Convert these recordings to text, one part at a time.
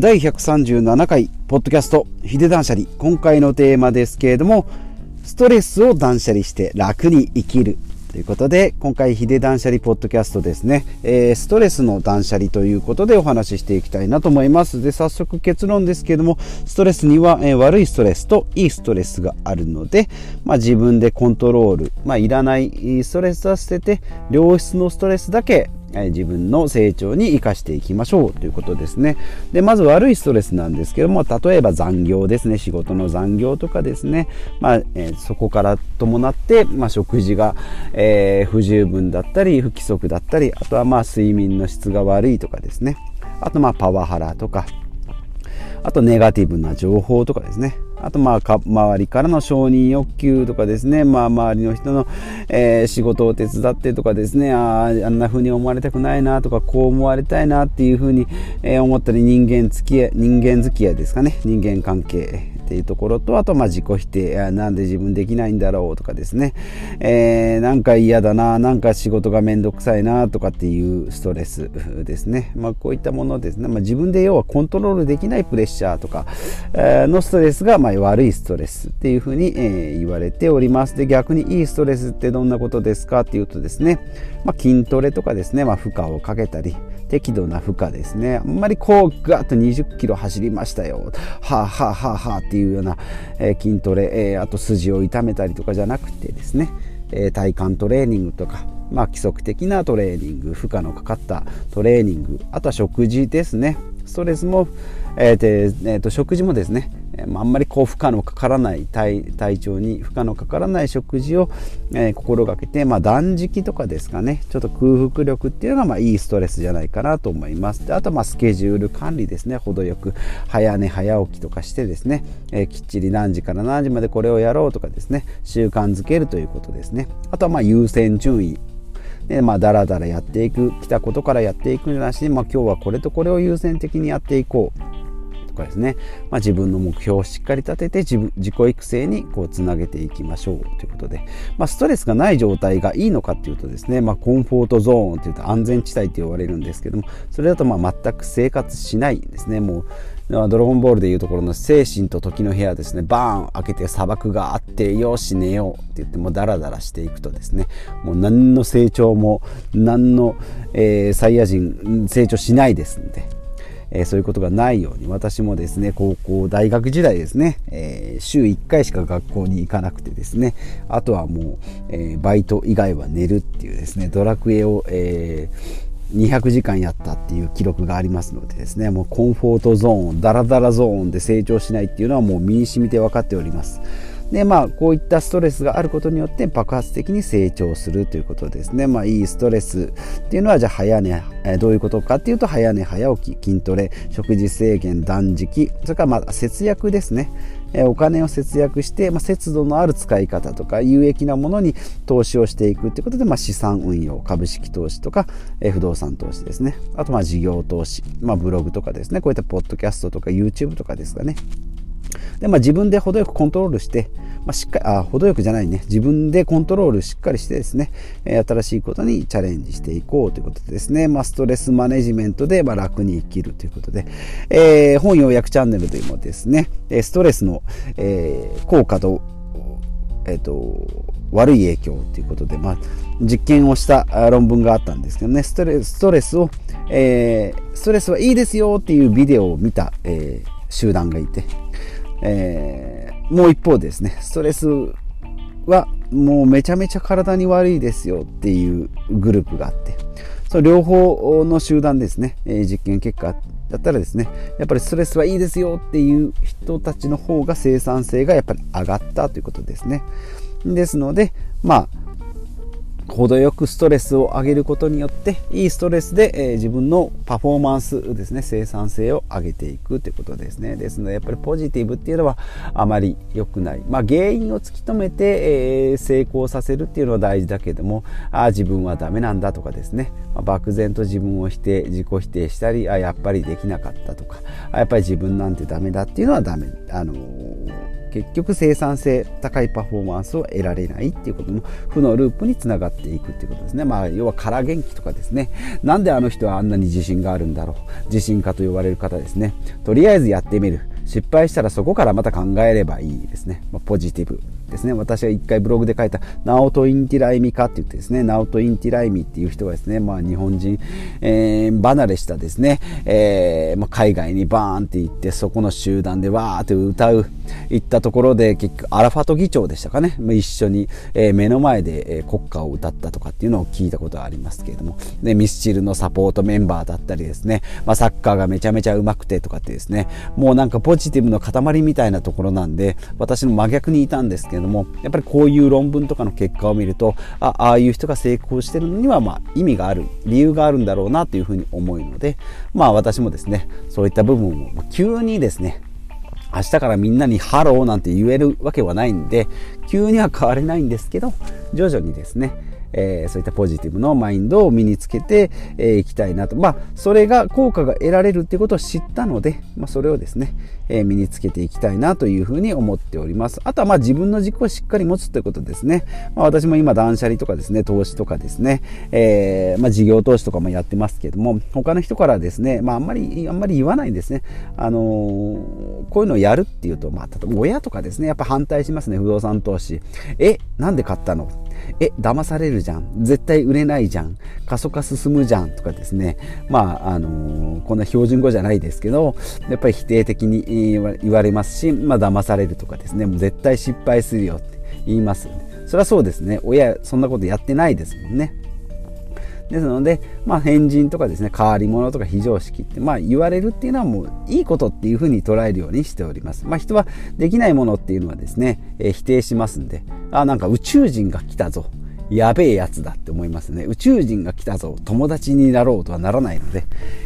第137回ポッドキャストヒデ断捨離。今回のテーマですけれどもストレスを断捨離して楽に生きる。ということで今回ヒデ断捨離ポッドキャストですね、えー、ストレスの断捨離ということでお話ししていきたいなと思います。で早速結論ですけれどもストレスには、えー、悪いストレスといいストレスがあるので、まあ、自分でコントロール、まあ、いらないストレスは捨てて良質のストレスだけ自分の成長に生かしていきましょうということですね。で、まず悪いストレスなんですけども、例えば残業ですね、仕事の残業とかですね、まあ、えー、そこから伴って、まあ、食事が、えー、不十分だったり、不規則だったり、あとはまあ睡眠の質が悪いとかですね、あとまあパワハラとか、あとネガティブな情報とかですね。あとまあか周りからの承認欲求とかですね、まあ、周りの人の、えー、仕事を手伝ってとかですね。ああんな風に思われたくないなとかこう思われたいなっていう風に、えー、思ったり人間付き合い人間付き合いですかね。人間関係っていうところとあとまあ自己否定。なんで自分できないんだろうとかですね、えー、なんか嫌だななんか仕事が面倒くさいなとかっていうストレスですね、まあ、こういったものですね、まあ、自分で要はコントロールできないプレッシャーとか、えー、のストレスがまあ悪いストレスっていうふうに、え、言われております。で逆にいいストレスってどんなことですかっていうとですね、まあ、筋トレとかですね、まあ、負荷をかけたり適度な負荷ですね。あんまりこうガッと20キロ走りましたよ。はあはあはあはあっていうような、えー、筋トレ、えー、あと筋を痛めたりとかじゃなくてですね、えー、体幹トレーニングとかまあ、規則的なトレーニング負荷のかかったトレーニングあとは食事ですね。ストレスも、えーえー、と食事もですねあんまりこう負荷のかからない体体調に負荷のかからない食事を、えー、心がけて、まあ、断食とかですかね。ちょっと空腹力っていうのがまあいいストレスじゃないかなと思います。であとまあスケジュール管理ですね。程よく早寝早起きとかしてですね、えー、きっちり何時から何時までこれをやろうとかですね。習慣づけるということですね。あとはまあ優先順位。でまあ、だらだらやっていく来たことからやっていくんじゃなしに、まあ、今日はこれとこれを優先的にやっていこう。かですね、まあ、自分の目標をしっかり立てて自分自己育成にこうつなげていきましょう。ということで、まあ、ストレスがない状態がいいのかっていうとですね、まあ、コンフォートゾーンというと安全地帯って言われるんですけども。それだとまあ全く生活しないですね。もうドラゴンボールでいうところの精神と時の部屋ですね。バーン開けて砂漠があってよし寝ようって言ってもダラダラしていくとですね。もう何の成長も何の、えー、サイヤ人成長しないですんで。えー、そういうことがないように私もですね高校大学時代ですね、えー、週1回しか学校に行かなくてですねあとはもう、えー、バイト以外は寝るっていうですねドラクエを、え200時間やったっていう記録がありますのでですねもうコンフォートゾーンダラダラゾーンで成長しないっていうのはもう身に染みて分かっております。でまあこういったストレスがあることによって爆発的に成長するということですね。まあいいストレスっていうのはじゃあ早寝、えどういうことかっていうと早寝早起き筋トレ食事制限断食。それからまあ節約ですね。お金を節約して、まあ、節度のある使い方とか有益なものに投資をしていくということで、まあ、資産運用株式投資とかえ不動産投資ですね。あとまあ事業投資、まあ、ブログとかですね。こういったポッドキャストとか YouTube とかですかね。で、まあ、自分で程よくコントロールして、まあ、しっかりあ程よくじゃないね。自分でコントロールしっかりしてですね、え新しいことにチャレンジしていこうということでですね、まあ、ストレスマネジメントで、ま楽に生きるということで、えー、本要約チャンネルでもですねストレスの、えー、効果と,、えーと、悪い影響ということで、まあ、実験をした論文があったんですけどね。ストレストレスを、えー、ストレスはいいですよっていうビデオを見た、え、集団がいて。えー、もう一方ですね。ストレスはもうめちゃめちゃ体に悪いですよっていうグループがあって。その両方の集団ですね、えー、実験結果だったらですね。やっぱりストレスはいいですよっていう人たちの方が生産性がやっぱり上がったということですね。ですのでまあ程よくストレスを上げることによっていいストレスで、えー、自分のパフォーマンスですね生産性を上げていくということですね。ですのでやっぱりポジティブっていうのはあまり良くない、まあ、原因を突き止めて、えー、成功させるっていうのは大事だけどもあ自分はダメなんだとかですね、まあ、漠然と自分を否定自己否定したりあやっぱりできなかったとかあやっぱり自分なんてダメだっていうのはダメ。あのー結局生産性高いパフォーマンスを得られないっていうことも負のループにつながっていくっていうことですね。まあ要は空元気とかですね。なんであの人はあんなに自信があるんだろう。自信家と呼ばれる方ですね。とりあえずやってみる。失敗したらそこからまた考えればいいですね、まあ、ポジティブ。ですね。私が一回ブログで書いたナオト・インティライミとかって言ってですねナオト・インティライミっていう人がですね、まあ、日本人、えー、離れしたですね、えーまあ、海外にバーンって行ってそこの集団でわーって歌う行ったところで結局アラファト議長でしたかね、まあ、一緒に、えー、目の前で、え、国歌を歌ったとかっていうのを聞いたことがありますけれども。でミスチルのサポートメンバーだったりですね、まあ、サッカーがめちゃめちゃうまくてとかってですね。もうなんかポジティブの塊みたいなところなんで私の真逆にいたんですけどれどもやっぱりこういう論文とかの結果を見るとあああいう人が成功してるのにはま意味がある理由があるんだろうなというふうに思うのでまあ私もですねそういった部分を急にですね明日からみんなにハローなんて言えるわけはないんで急には変われないんですけど徐々にですねえー、そういったポジティブのマインドを身につけてい、えー、きたいなと。まあ、それが効果が得られるっていうことを知ったので、まあ、それをですね、え、身につけていきたいなというふうに思っております。あとは、まあ、自分の軸をしっかり持つということですね。まあ、私も今、断捨離とかですね、投資とかですね、えー、まあ、事業投資とかもやってますけども、他の人からですね、まあ、あんまり、あんまり言わないんですね。あのー、こういうのをやるっていうと、まあ、例えば親とかですね、やっぱ反対しますね、不動産投資。え、なんで買ったの？え、騙されるじゃん。絶対売れないじゃん。過疎化進むじゃん。とかですね。まあ、あのー、こんな標準語じゃないですけど、やっぱり否定的に言われますし、まあ、騙されるとかですね。もう絶対失敗するよって言いますよね。それはそうですね。親、そんなことやってないですもんね。ですので、まあ、変人とかですね変わり者とか非常識って、まあ、言われるっていうのはもういいことっていうふうに捉えるようにしております、まあ、人はできないものっていうのはですね、えー、否定しますんであなんか宇宙人が来たぞやべえやつだって思いますね。宇宙人が来たぞ。友達になろうとはならないので。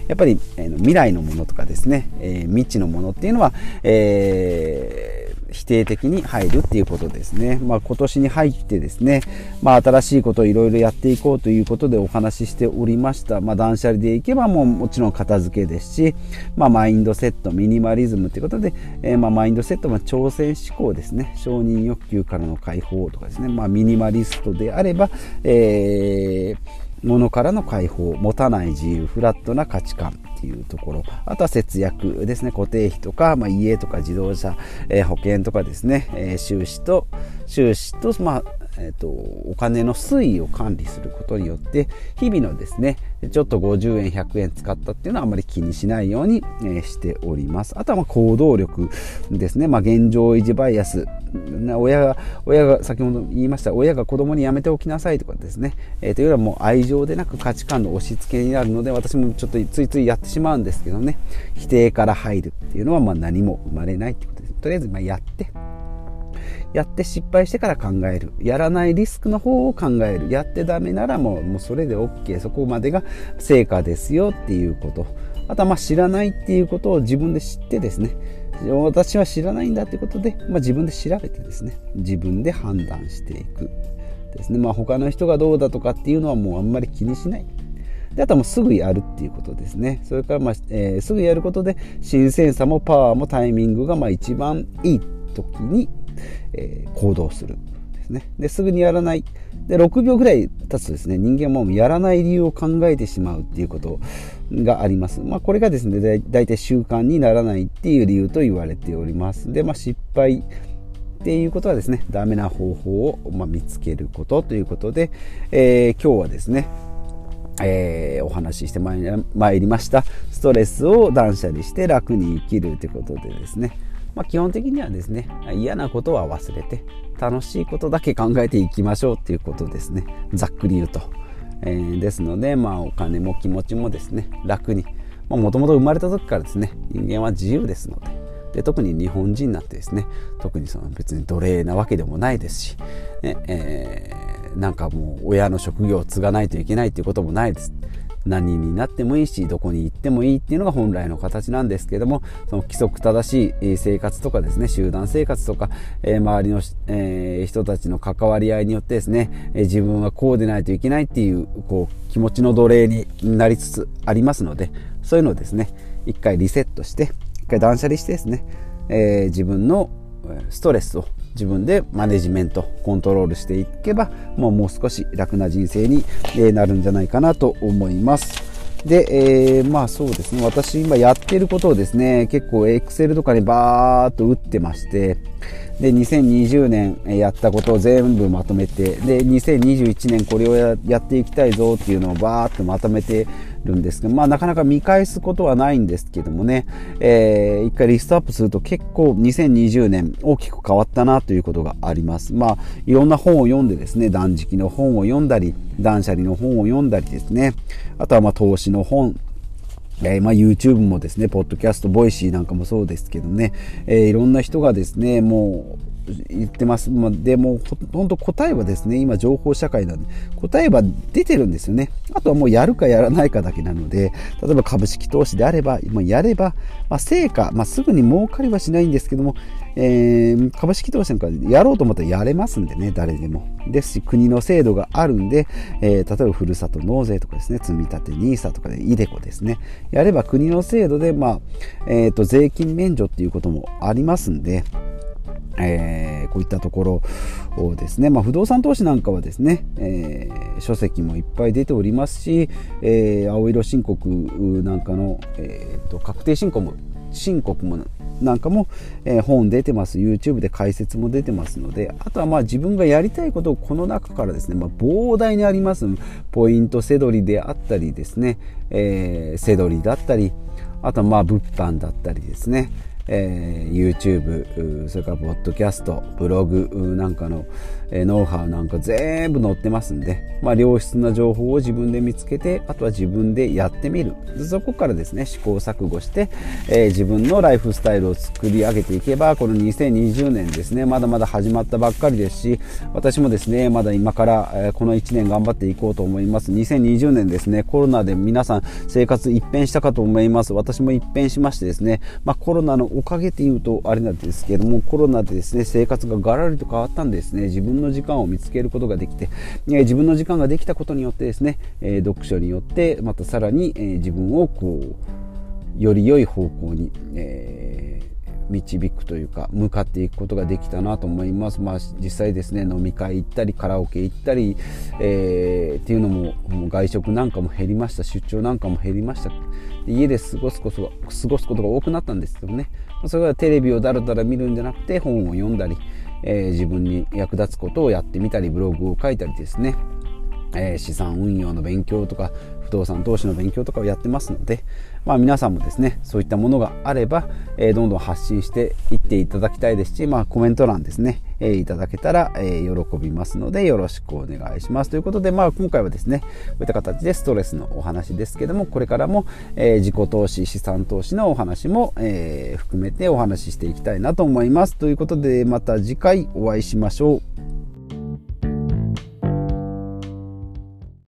やっぱり、えー、未来のものとかですね、えー、未知のものっていうのは、えー否定的に入るっていうことですね。まあ、今年に入ってですね、まあ、新しいことをいろいろやっていこうということでお話ししておりました。まあ、断捨離でいけばもうもちろん片付けですし、まあ、マインドセット、ミニマリズムということで、えー、まあ、マインドセットは挑戦思考ですね。承認欲求からの解放とかですね。まあ、ミニマリストであれば、えー物からの解放持たない自由フラットな価値観っていうところ。あとは節約ですね。固定費とか、まあ、家とか自動車、えー、保険とかですね、えー、収支と収支と、まあ、えーと、お金の推移を管理することによって日々のですねちょっと50円100円使ったっていうのはあまり気にしないように、え、しております。あとはま行動力ですね、まあ、現状維持バイアス。親が親が先ほど言いました親が子供にやめておきなさいとかですね、えー、というよりはもう愛情でなく価値観の押し付けになるので私もちょっとついついやってしまうんですけどね。否定から入るっていうのはま何も生まれないってことです。とりあえずまやって。やって失敗してから考える。やらないリスクの方を考える。やってダメならもうもうそれで OK そこまでが成果ですよっていうこと。あとはまあ知らないっていうことを自分で知ってですね。私は知らないんだってことで、まあ、自分で調べてですね。自分で判断していくですね。まあ他の人がどうだとかっていうのはもうあんまり気にしない。であとはもうすぐやるっていうことですね。それから、まあえー、すぐやることで新鮮さもパワーもタイミングがまあ一番いい時にえー、行動するですね。ですぐにやらない。で6秒ぐらい経つとですね人間はもうやらない理由を考えてしまうっていうことがあります、まあ、これがですねだいたい習慣にならないっていう理由と言われております。で、まあ、失敗っていうことはですねダメな方法を、ま見つけることということで、えー、今日はですねえー、お話ししてまいりました。ストレスを断捨離して楽に生きるということでですね。まあ、基本的にはですね嫌なことは忘れて楽しいことだけ考えていきましょうっていうことですね。ざっくり言うと、えー、ですので、まあ、お金も気持ちもですね楽に。もともと生まれた時からですね人間は自由ですので。で特に日本人になってですね特にその別に奴隷なわけでもないですし、ねえー、なんかもう親の職業を継がないといけないっていうこともないです。何になってもいいしどこに行ってもいいっていうのが本来の形なんですけどもその規則正しい生活とかですね集団生活とか、えー、周りの、えー、人たちの関わり合いによってですね、えー、自分はこうでないといけないっていうこう気持ちの奴隷になりつつありますのでそういうのをですね一回リセットして一回断捨離してですね、え自分のストレスを自分でマネジメントコントロールしていけばもうもう少し楽な人生になるんじゃないかなと思います。で、えー、まあそうですね、私今やってることをですね、結構 Excel とかにバーっと打ってまして、で、2020年やったことを全部まとめて、で、2021年これをやっていきたいぞっていうのをバーっとまとめてるんですけど、まあなかなか見返すことはないんですけどもね、えー、一回リストアップすると結構2020年大きく変わったなということがあります。まあいろんな本を読んでですね、断食の本を読んだり、断捨離の本を読んだりですね、あとはま投資の本、えー、まあ、YouTube もですね、ポッドキャスト、 Voicy なんかもそうですけどね、えー、いろんな人がですね、もう言ってます。ま、でも、本当答えはですね、今情報社会なんで、答えは出てるんですよね。あとはもうやるかやらないかだけなので、例えば株式投資であれば、ま、やれば、まあ、成果、まあ、すぐに儲かりはしないんですけども、えー、株式投資なんかやろうと思ったらやれますんでね、誰でも。ですし、国の制度があるんで、えー、例えばふるさと納税とかですね、積立 NISA とかで、イデコですね、やれば国の制度で、まあ、えっ、ー、と、税金免除っていうこともありますんで、えー、こういったところをですね、まあ、不動産投資なんかはですね、えー、書籍もいっぱい出ておりますし、えー、青色申告なんかの、えーと、確定申告も申告もなんかも、え、本出てます。YouTube で解説も出てますのであとはまあ自分がやりたいことをこの中からですね、まあ、膨大にあります。ポイントせどりであったりですね、えー、せどりだったりあとはまあ物販だったりですね。えー、YouTube それからポッドキャストブログなんかの、えー、ノウハウなんか全部載ってますんで、まあ、良質な情報を自分で見つけてあとは自分でやってみる。そこからですね試行錯誤して、えー、自分のライフスタイルを作り上げていけばこの2020年ですねまだまだ始まったばっかりですし私もですねまだ今から、えこの1年頑張っていこうと思います。2020年ですねコロナで皆さん生活一変したかと思います。私も一変しましてですね、まあ、コロナのおかげっていうとあれなんですけどもコロナでですね生活がガラリと変わったんですね。自分の時間を見つけることができて、え自分の時間ができたことによってですね、え読書によってまたさらに、え自分をこうより良い方向に、えー導くというか向かっていくことができたなと思います。まあ、実際ですね飲み会行ったりカラオケ行ったり、えー、っていうのも外食なんかも減りました。出張なんかも減りました。家で過ごすことが過ごすことが多くなったんですけどね。それはテレビをだらだら見るんじゃなくて本を読んだり、えー、自分に役立つことをやってみたりブログを書いたりですね、えー、資産運用の勉強とか不動産投資の勉強とかをやってますので、まあ、皆さんもですねそういったものがあれば、えー、どんどん発信していっていただきたいですし、まあ、コメント欄ですね、えー、いただけたら、えー、喜びますのでよろしくお願いします。ということで、まあ、今回はですねこういった形でストレスのお話ですけどもこれからも、え自己投資資産投資のお話も、え含めてお話ししていきたいなと思います。ということでまた次回お会いしましょう。